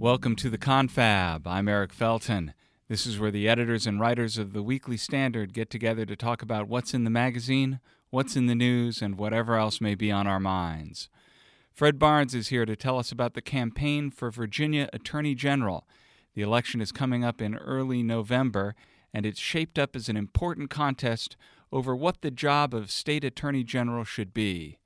Welcome to the Confab. I'm Eric Felten. This is where the editors and writers of the Weekly Standard get together to talk about what's in the magazine, what's in the news, and whatever else may be on our minds. Fred Barnes is here to tell us about the campaign for Virginia Attorney General. The election is coming up in early November, and it's shaped up as an important contest over what the job of State Attorney General should be.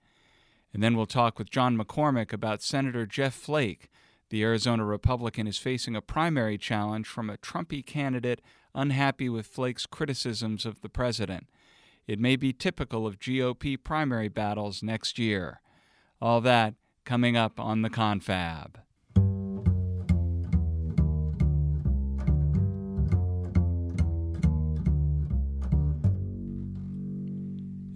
And then we'll talk with John McCormack about Senator Jeff Flake. The Arizona Republican is facing a primary challenge from a Trumpy candidate unhappy with Flake's criticisms of the president. It may be typical of GOP primary battles next year. All that coming up on the confab.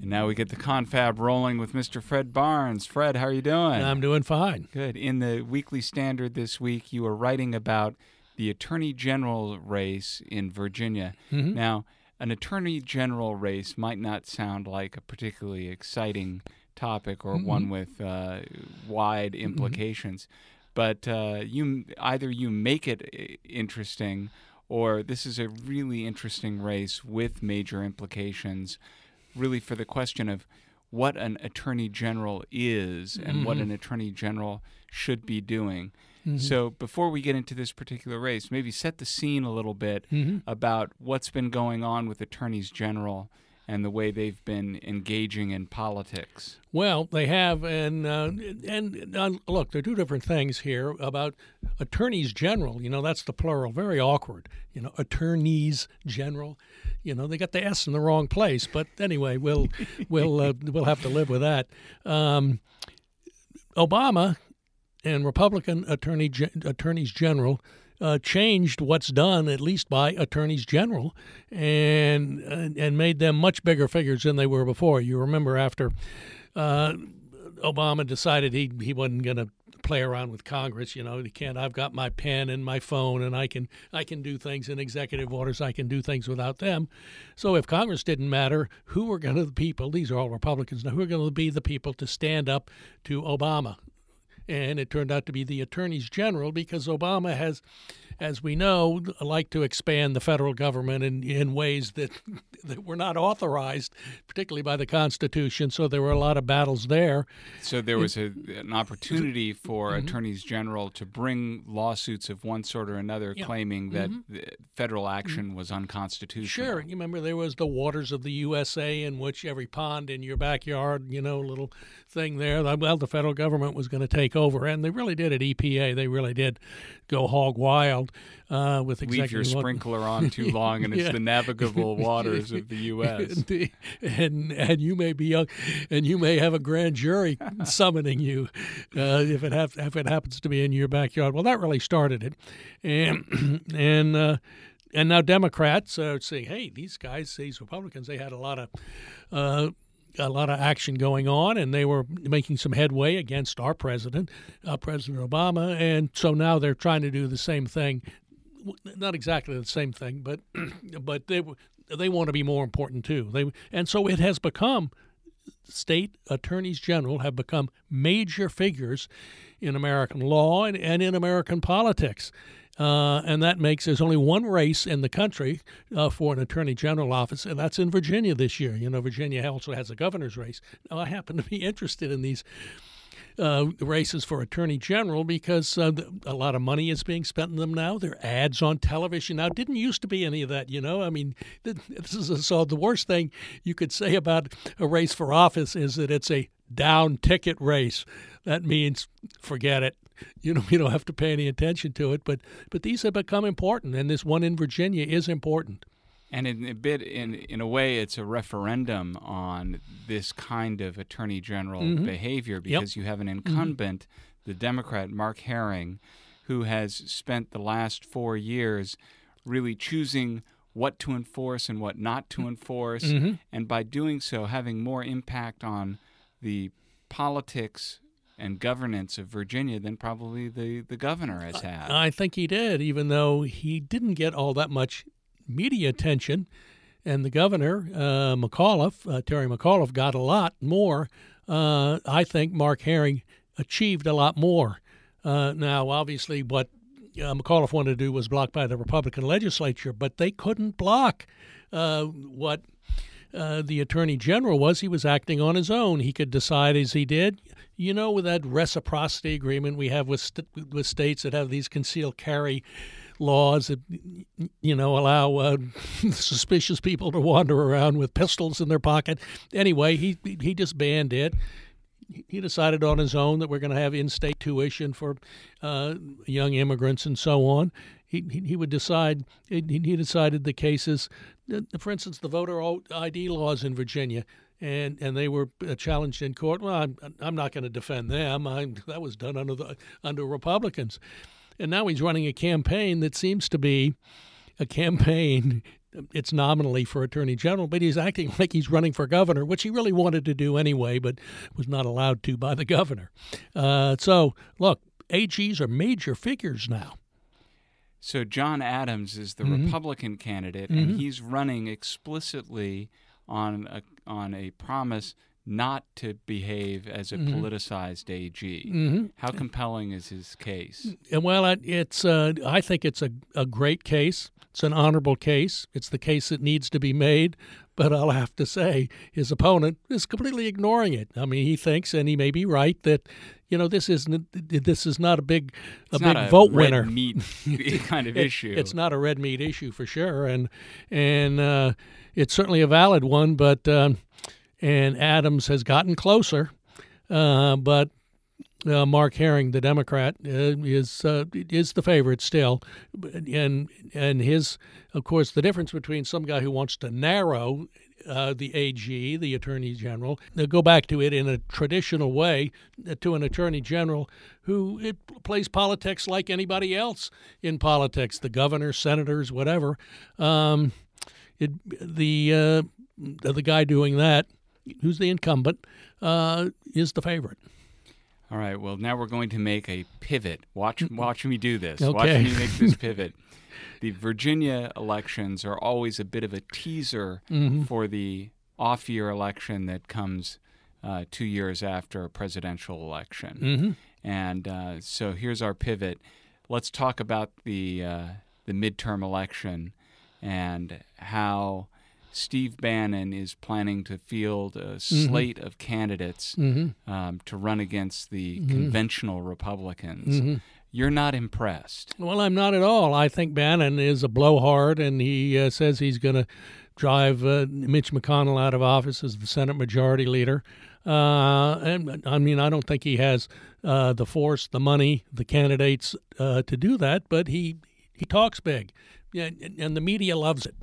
And now we get the confab rolling with Mr. Fred Barnes. Fred, how are you doing? I'm doing fine. Good. In the Weekly Standard this week, you were writing about the Attorney General race in Virginia. Mhm. Now, an Attorney General race might not sound like a particularly exciting topic or one with uh, wide implications, but uh, you either you make it uh, interesting or this is a really interesting race with major implications, really for the question of what an attorney general is and what mm-hmm. an attorney general should be doing. Mm-hmm. So before we get into this particular race, maybe set the scene a little bit mm-hmm. about what's been going on with attorneys general and the way they've been engaging in politics. Well, they have, and uh, and uh, look, there are two different things here about attorneys general. You know, that's the plural. Very awkward. You know, attorneys general. You know, they got the S in the wrong place. But anyway, we'll we'll uh, we'll have to live with that. Um, Obama and Republican attorney attorneys general uh, changed what's done at least by attorneys general and, and and made them much bigger figures than they were before. You remember after uh, Obama decided he he wasn't going to play around with Congress. You know, he can't. I've got my pen and my phone, and I can I can do things in executive orders. I can do things without them. So if Congress didn't matter, who were going to the people? These are all Republicans now. Who are going to be the people to stand up to Obama? And it turned out to be the attorneys general because Obama has, as we know, like to expand the federal government in, in ways that that were not authorized, particularly by the Constitution. So there were a lot of battles there. So there was a, an opportunity mm-hmm. for attorneys general to bring lawsuits of one sort or another Yeah. claiming that mm-hmm. the federal mm-hmm. action was unconstitutional. Sure, you remember there was the waters of the USA, in which every pond in your backyard, you know, little thing there. Well, the federal government was going to take over, and they really did at EPA. They really did go hog wild uh, with Leave your sprinkler on too long, and it's the navigable waters of the U.S. and and you may be young, and you may have a grand jury summoning you uh, if it have, if it happens to be in your backyard. Well, that really started it, and and uh, and now Democrats are saying, hey, these guys, these Republicans, they had a lot of. A lot of action going on, and they were making some headway against our president, uh, President Obama, and so now they're trying to do the same thing not exactly the same thing, but but they they want to be more important too. They and so it has become state attorneys general have become major figures in American law and, and in American politics. Uh, and that makes there's only one race in the country uh, for an attorney general office, and that's in Virginia this year. You know, Virginia also has a governor's race. Now, I happen to be interested in these uh, races for attorney general because uh, a lot of money is being spent in them now. There are ads on television now. Didn't used to be any of that, you know. I mean, this is so the worst thing you could say about a race for office is that it's a down ticket race. That means forget it. You know, you don't have to pay any attention to it. But but these have become important, and this one in Virginia is important. And in a bit, in in a way, it's a referendum on this kind of attorney general Mm-hmm. behavior because you have an incumbent, the Democrat Mark Herring, who has spent the last four years really choosing what to enforce and what not to enforce, Mm-hmm. and by doing so, having more impact on the politics and governance of Virginia than probably the, the governor has had. I think he did, even though he didn't get all that much media attention. And the governor, uh, McAuliffe, uh, Terry McAuliffe, got a lot more. Uh, I think Mark Herring achieved a lot more. Uh, now, obviously, what uh, McAuliffe wanted to do was blocked by the Republican legislature, but they couldn't block uh, what uh, the attorney general was. He was acting on his own. He could decide as he did. You know, with that reciprocity agreement we have with st- with states that have these concealed carry laws that you know allow uh, suspicious people to wander around with pistols in their pocket. Anyway, he he just banned it he decided on his own that we're going to have in-state tuition for uh, young immigrants and so on. He, he, he would decide. He, he decided the cases, for instance, the voter ID laws in Virginia, and and they were uh, challenged in court. Well, I'm I'm not going to defend them. I, that was done under the under Republicans, and now he's running a campaign that seems to be a campaign it's nominally for attorney general, but he's acting like he's running for governor, which he really wanted to do anyway, but was not allowed to by the governor. Uh, so, look, AGs are major figures now. So, John Adams is the mm-hmm. Republican candidate, mm-hmm. and he's running explicitly on a, on a promise not to behave as a mm-hmm. politicized AG. Mm-hmm. How compelling is his case? Well, it's uh, I think it's a, a great case. It's an honorable case. It's the case that needs to be made. But I'll have to say, his opponent is completely ignoring it. I mean, he thinks, and he may be right, that you know this isn't this is not a big a big a vote winner meat kind of it, issue. It's not a red meat issue for sure, and and uh, it's certainly a valid one. But um, and Adams has gotten closer, uh, but uh, Mark Herring, the Democrat, uh, is uh, is the favorite still, and and his, of course, the difference between some guy who wants to narrow uh, the AG, the Attorney General, go back to it in a traditional way uh, to an Attorney General who it plays politics like anybody else in politics, the governor, senators, whatever. Um, it, the uh, the guy doing that who's the incumbent, uh, is the favorite. All right. Well, now we're going to make a pivot. Watch, watch me do this. Okay. Watch me make this pivot. the Virginia elections are always a bit of a teaser mm-hmm. for the off-year election that comes uh, two years after a presidential election. Mm-hmm. And uh, so here's our pivot. Let's talk about the uh, the midterm election and how Steve Bannon is planning to field a mm-hmm. slate of candidates mm-hmm. um, to run against the mm-hmm. conventional Republicans. Mm-hmm. You're not impressed. Well, I'm not at all. I think Bannon is a blowhard, and he uh, says he's going to drive uh, Mitch McConnell out of office as the Senate Majority Leader. Uh, and I mean, I don't think he has uh, the force, the money, the candidates uh, to do that, but he he talks big, yeah, and the media loves it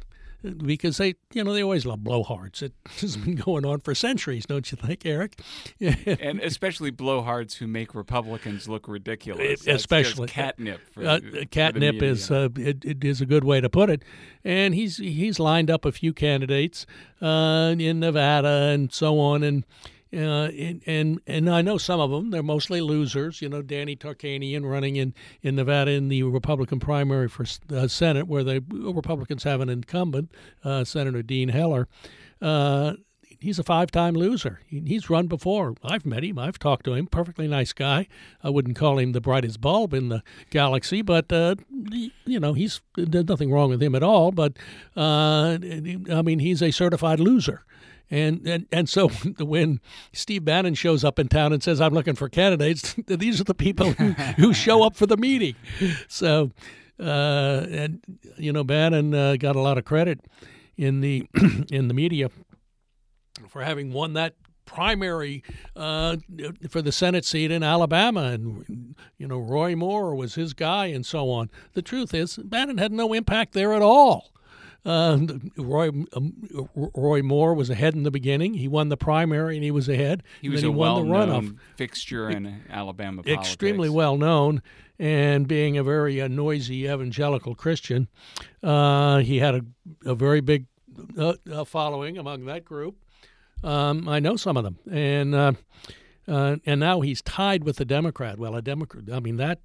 because they, you know, they always love blowhards. It has been going on for centuries, don't you think, Eric? and especially blowhards who make Republicans look ridiculous. That's especially catnip. For, uh, catnip is uh, it, it is a good way to put it. And he's he's lined up a few candidates uh, in Nevada and so on, and uh, and, and and I know some of them. They're mostly losers. You know, Danny Tarkanian running in, in Nevada in the Republican primary for uh, Senate, where the Republicans have an incumbent, uh, Senator Dean Heller. Uh, he's a five-time loser. He, he's run before. I've met him. I've talked to him. Perfectly nice guy. I wouldn't call him the brightest bulb in the galaxy, but uh, you know, he's there's nothing wrong with him at all. But I mean, he's a certified loser. And, and and so when Steve Bannon shows up in town and says, "I'm looking for candidates," these are the people who, who show up for the meeting. So, uh, and you know, Bannon uh, got a lot of credit in the in the media for having won that primary uh, for the Senate seat in Alabama, and you know Roy Moore was his guy, and so on. The truth is, Bannon had no impact there at all. Uh, Roy um, Roy Moore was ahead in the beginning. He won the primary and he was ahead. He was a he well-known fixture in Alabama politics. Extremely well known, and being a very uh, noisy evangelical Christian, uh, he had a, a very big uh, uh, following among that group. Um, I know some of them, and uh, and now he's tied with the Democrat. Well, a Democrat. I mean that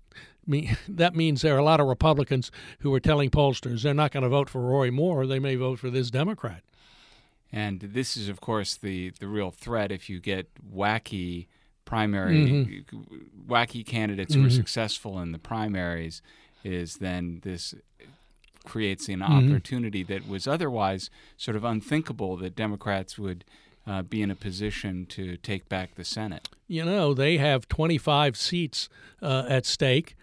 mean, that means there are a lot of Republicans who are telling pollsters they're not going to vote for Roy Moore. They may vote for this Democrat. And this is, of course, the, the real threat if you get wacky primary, mm-hmm. wacky candidates who mm-hmm. are successful in the primaries is then this creates an Mm-hmm. opportunity that was otherwise sort of unthinkable that Democrats would uh, be in a position to take back the Senate. You know, they have 25 seats uh, at stake,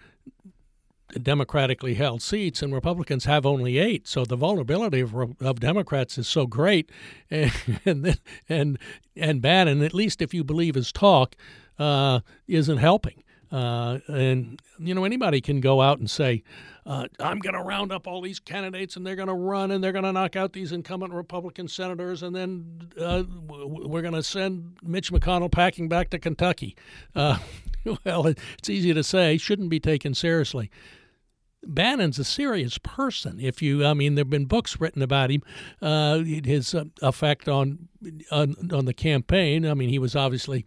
democratically held seats, and Republicans have only eight. So the vulnerability of, of Democrats is so great, and and and, and Bannon, at least if you believe his talk, uh, isn't helping. Uh, and you know anybody can go out and say, uh, "I'm going to round up all these candidates, and they're going to run, and they're going to knock out these incumbent Republican senators, and then uh, we're going to send Mitch McConnell packing back to Kentucky." Uh, well, it's easy to say, shouldn't be taken seriously. Bannon's a serious person. If you, I mean, there've been books written about him, uh, his uh, effect on, on on the campaign. I mean, he was obviously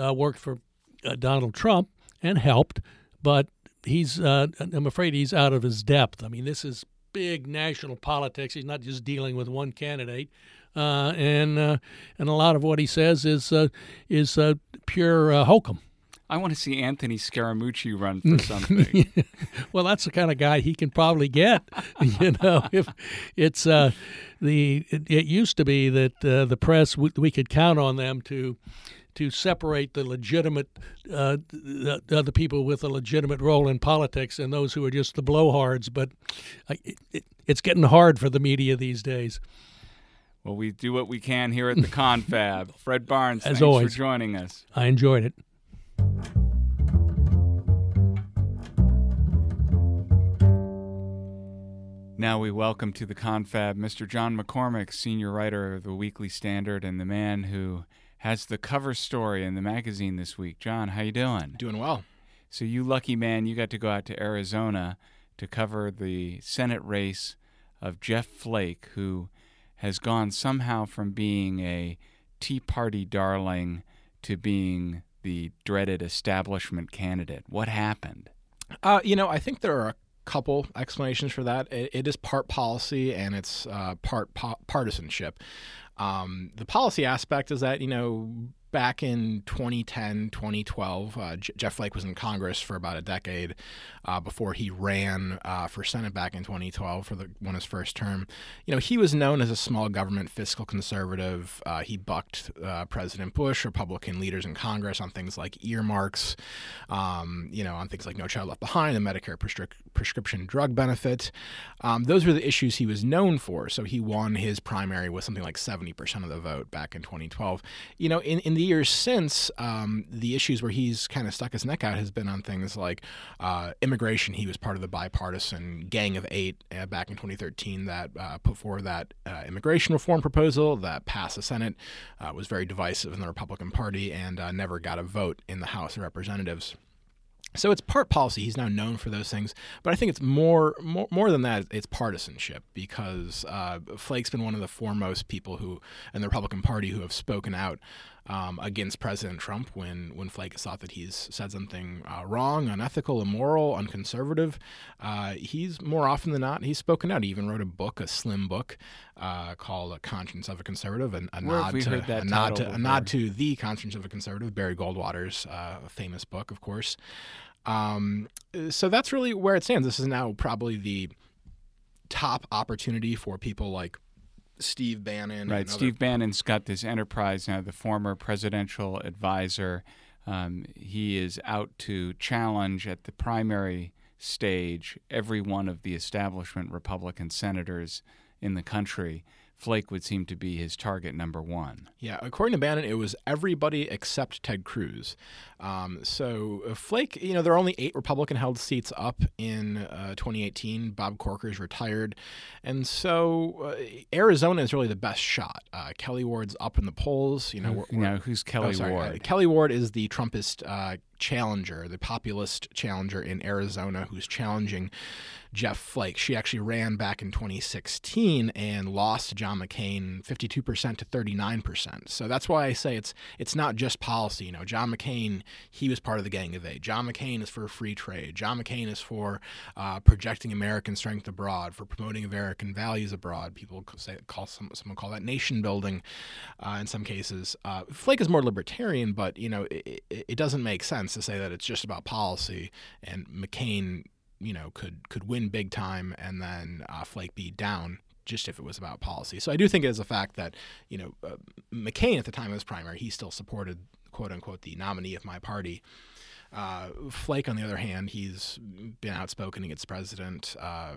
uh, worked for uh, Donald Trump and helped, but he's, uh, I'm afraid, he's out of his depth. I mean, this is big national politics. He's not just dealing with one candidate. Uh, and uh, and a lot of what he says is uh, is uh, pure uh, hokum. I want to see Anthony Scaramucci run for something. well, that's the kind of guy he can probably get. you know, if it's uh, the it, it used to be that uh, the press we, we could count on them to to separate the legitimate uh, the, people with a legitimate role in politics and those who are just the blowhards. But it, it, it's getting hard for the media these days. Well, we do what we can here at the Confab. Fred Barnes, As thanks always. for joining us. I enjoyed it. Now we welcome to the confab Mr. John McCormack, senior writer of the Weekly Standard and the man who has the cover story in the magazine this week. John, how you doing? Doing well. So you lucky man, you got to go out to Arizona to cover the Senate race of Jeff Flake, who has gone somehow from being a Tea Party darling to being the dreaded establishment candidate. What happened? Uh, you know, I think there are a couple explanations for that. It, it is part policy and it's uh, part po- partisanship. Um, the policy aspect is that, you know, back in 2010, 2012, uh, J- Jeff Flake was in Congress for about a decade uh, before he ran uh, for Senate back in 2012 for the won his first term. You know, he was known as a small government fiscal conservative. Uh, he bucked uh, President Bush, Republican leaders in Congress on things like earmarks, um, you know, on things like No Child Left Behind, the Medicare prescri- prescription drug benefit. Um, those were the issues he was known for. So he won his primary with something like 70% of the vote back in 2012. You know, in, in the years since, um, the issues where he's kind of stuck his neck out has been on things like uh, immigration. He was part of the bipartisan Gang of Eight uh, back in 2013 that uh, put forward that uh, immigration reform proposal that passed the Senate, uh, was very divisive in the Republican Party, and uh, never got a vote in the House of Representatives. So it's part policy. He's now known for those things, but I think it's more more, more than that. It's partisanship because uh, Flake's been one of the foremost people who in the Republican Party who have spoken out um, against President Trump when when Flake has thought that he's said something uh, wrong, unethical, immoral, unconservative. Uh, he's more often than not he's spoken out. He even wrote a book, a slim book uh, called "A Conscience of a Conservative," and a nod to a nod to a nod to the Conscience of a Conservative, Barry Goldwater's uh, famous book, of course. Um, so that's really where it stands. This is now probably the top opportunity for people like Steve Bannon. Right. Steve Bannon's got this enterprise now, the former presidential advisor. Um, he is out to challenge at the primary stage every one of the establishment Republican senators in the country. Flake would seem to be his target number one. Yeah, according to Bannon, it was everybody except Ted Cruz. Um, so uh, Flake, you know, there are only eight Republican-held seats up in uh, 2018. Bob Corker's retired, and so uh, Arizona is really the best shot. Uh, Kelli Ward's up in the polls. You know, we're, we're- now, who's Kelli Oh, sorry. Uh, Ward? Kelli Ward is the Trumpist uh, challenger, the populist challenger in Arizona who's challenging Jeff Flake. She actually ran back in 2016 and lost to John McCain 52% to 39%. So that's why I say it's it's not just policy. You know, John McCain, he was part of the Gang of Eight. John McCain is for free trade. John McCain is for uh, projecting American strength abroad, for promoting American values abroad. People say call some someone call that nation building. Uh, in some cases, uh, Flake is more libertarian, but you know, it, it, it doesn't make sense to say that it's just about policy and McCain you know could could win big time and then uh, Flake be down just if it was about policy. So I do think it is a fact that you know uh, McCain at the time of his primary he still supported quote unquote the nominee of my party. Uh, Flake, on the other hand, he's been outspoken against president uh,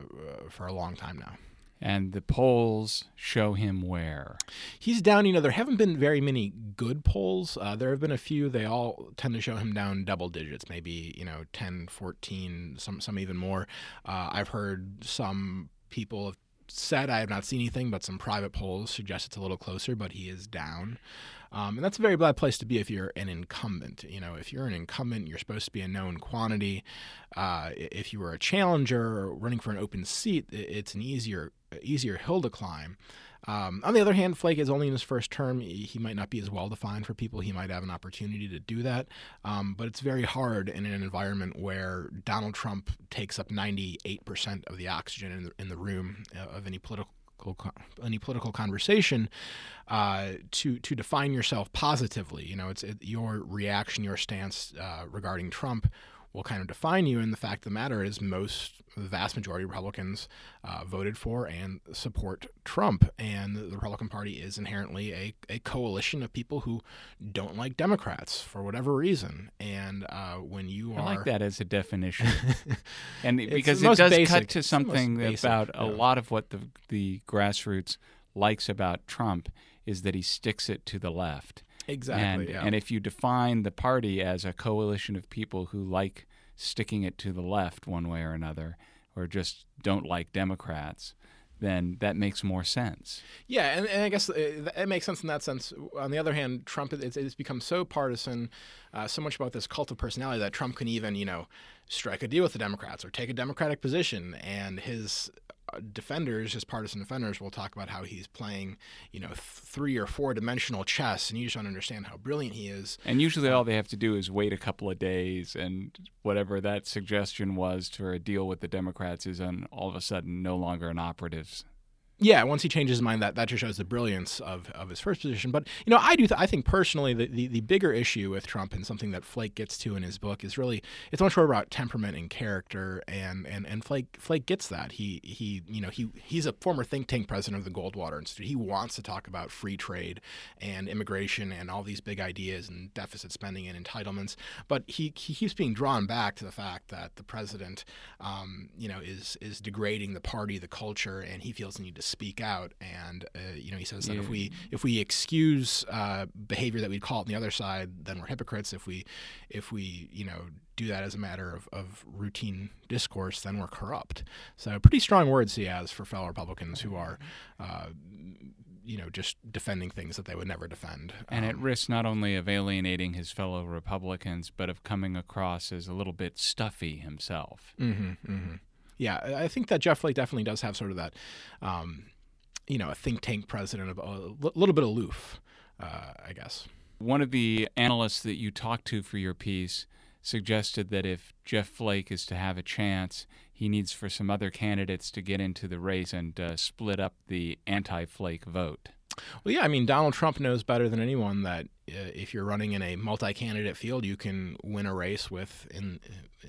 for a long time now. And the polls show him where? He's down. You know, there haven't been very many good polls. Uh, there have been a few. They all tend to show him down double digits, maybe, you know, 10, 14, some, some even more. Uh, I've heard some people have said I have not seen anything, but some private polls suggest it's a little closer, but he is down. Um, and that's a very bad place to be if you're an incumbent. You know, if you're an incumbent, you're supposed to be a known quantity. Uh, if you were a challenger running for an open seat, it's an easier easier hill to climb. Um, on the other hand, Flake is only in his first term. He might not be as well defined for people. He might have an opportunity to do that. Um, but it's very hard in an environment where Donald Trump takes up 98% of the oxygen in the, in the room uh, of any political any political conversation uh, to to define yourself positively. You know, it's it, your reaction, your stance uh, regarding Trump will kind of define you. And the fact of the matter is, most, the vast majority of Republicans uh, voted for and support Trump. And the Republican Party is inherently a, a coalition of people who don't like Democrats for whatever reason. And uh, when you I are. I like that as a definition. and because it does basic. cut to something basic, about yeah. a lot of what the, the grassroots likes about Trump is that he sticks it to the left. Exactly. And, yeah. and if you define the party as a coalition of people who like sticking it to the left one way or another, or just don't like Democrats, then that makes more sense. Yeah, and, and I guess it, it, makes sense in that sense. On the other hand, Trump it's, it's become so partisan, uh, so much about this cult of personality that Trump can even you know strike a deal with the Democrats or take a Democratic position, and his defenders, his partisan defenders, will talk about how he's playing, you know, three or four dimensional chess, and you just don't understand how brilliant he is. And usually, um, all they have to do is wait a couple of days, and whatever that suggestion was for a deal with the Democrats is, on all of a sudden, no longer an operative yeah, once he changes his mind, that, that just shows the brilliance of, of his first position. But you know, I do th- I think personally the, the, the bigger issue with Trump and something that Flake gets to in his book is really it's much more about temperament and character, and and, and Flake Flake gets that. He he you know he he's a former think tank president of the Goldwater Institute. He wants to talk about free trade and immigration and all these big ideas and deficit spending and entitlements, but he he keeps being drawn back to the fact that the president, um, you know, is is degrading the party, the culture, and he feels the need to speak out. And uh, you know, he says that Yeah. if we if we excuse uh, behavior that we'd call it on the other side, then we're hypocrites. If we if we you know do that as a matter of, of routine discourse, then we're corrupt. So pretty strong words he has for fellow Republicans who are. Uh, you know, just defending things that they would never defend. and at Um, risk not only of alienating his fellow Republicans, but of coming across as a little bit stuffy himself. hmm hmm Yeah, I think that Jeff Flake definitely does have sort of that, um, you know, a think tank president of a little bit aloof, uh, I guess. One of the analysts that you talked to for your piece suggested that if Jeff Flake is to have a chance, he needs for some other candidates to get into the race and uh, split up the anti Flake vote. Well, yeah, I mean, Donald Trump knows better than anyone that if you're running in a multi-candidate field, you can win a race with in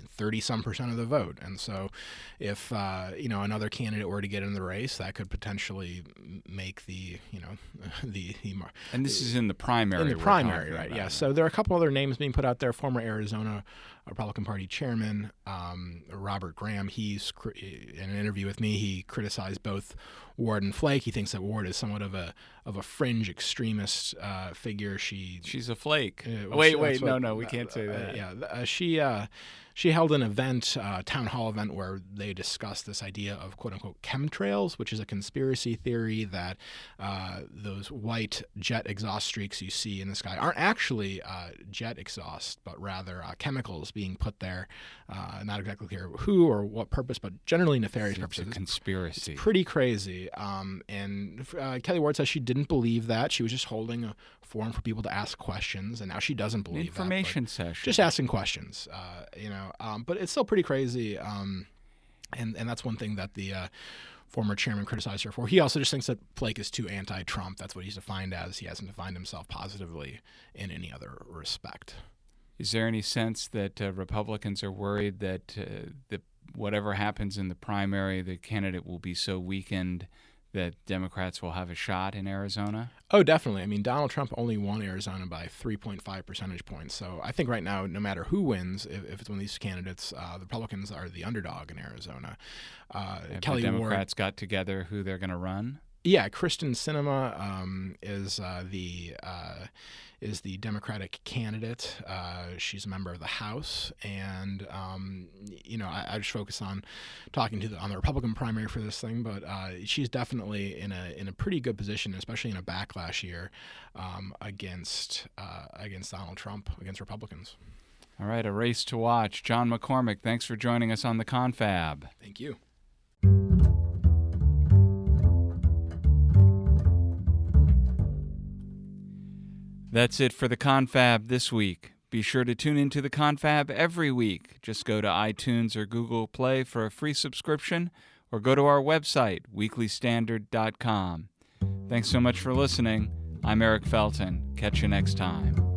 thirty some percent of the vote. And so, if uh, you know another candidate were to get in the race, that could potentially make the you know the, the And this is in the primary. in the primary, right? Yeah. So there are a couple other names being put out there. Former Arizona Republican Party chairman um, Robert Graham. He's in an interview with me. He criticized both Ward and Flake. He thinks that Ward is somewhat of a of a fringe extremist uh, figure. She She's a flake. uh, well, wait, she- wait, no, what- no, we can't say uh, that. yeah, uh, she uh, she held an event, uh, town hall event, where they discussed this idea of quote unquote chemtrails, which is a conspiracy theory that uh, those white jet exhaust streaks you see in the sky aren't actually uh, jet exhaust, but rather uh, chemicals being put there. Uh, not exactly clear who or what purpose, but generally nefarious It's a purposes conspiracy. pretty crazy. Um, and uh, Kelli Ward says she didn't believe that. She was just holding a forum for people to ask questions, and now she doesn't believe information that. session. Just asking questions, uh, you know. Um, but it's still pretty crazy. Um, and and that's one thing that the uh, former chairman criticized her for. He also just thinks that Flake is too anti-Trump. That's what he's defined as. He hasn't defined himself positively in any other respect. Is there any sense that uh, Republicans are worried that uh, the whatever happens in the primary, the candidate will be so weakened that Democrats will have a shot in Arizona? Oh, definitely. I mean, Donald Trump only won Arizona by 3.5 percentage points. So I think right now, no matter who wins, if, if it's one of these candidates, uh, the Republicans are the underdog in Arizona. Uh, Kelli the Democrats Ward, got together who they're going to run. Yeah, Kyrsten Sinema um, is uh, the uh, is the Democratic candidate. Uh, she's a member of the House, and um, you know I, I, just focus on talking to the on the Republican primary for this thing, but uh, she's definitely in a in a pretty good position, especially in a backlash year um, against uh, against Donald Trump against Republicans. All right, a race to watch. John McCormack, thanks for joining us on the Confab. Thank you. That's it for the Confab this week. Be sure to tune into the Confab every week. Just go to iTunes or Google Play for a free subscription or go to our website, weeklystandard.com. Thanks so much for listening. I'm Eric Felten. Catch you next time.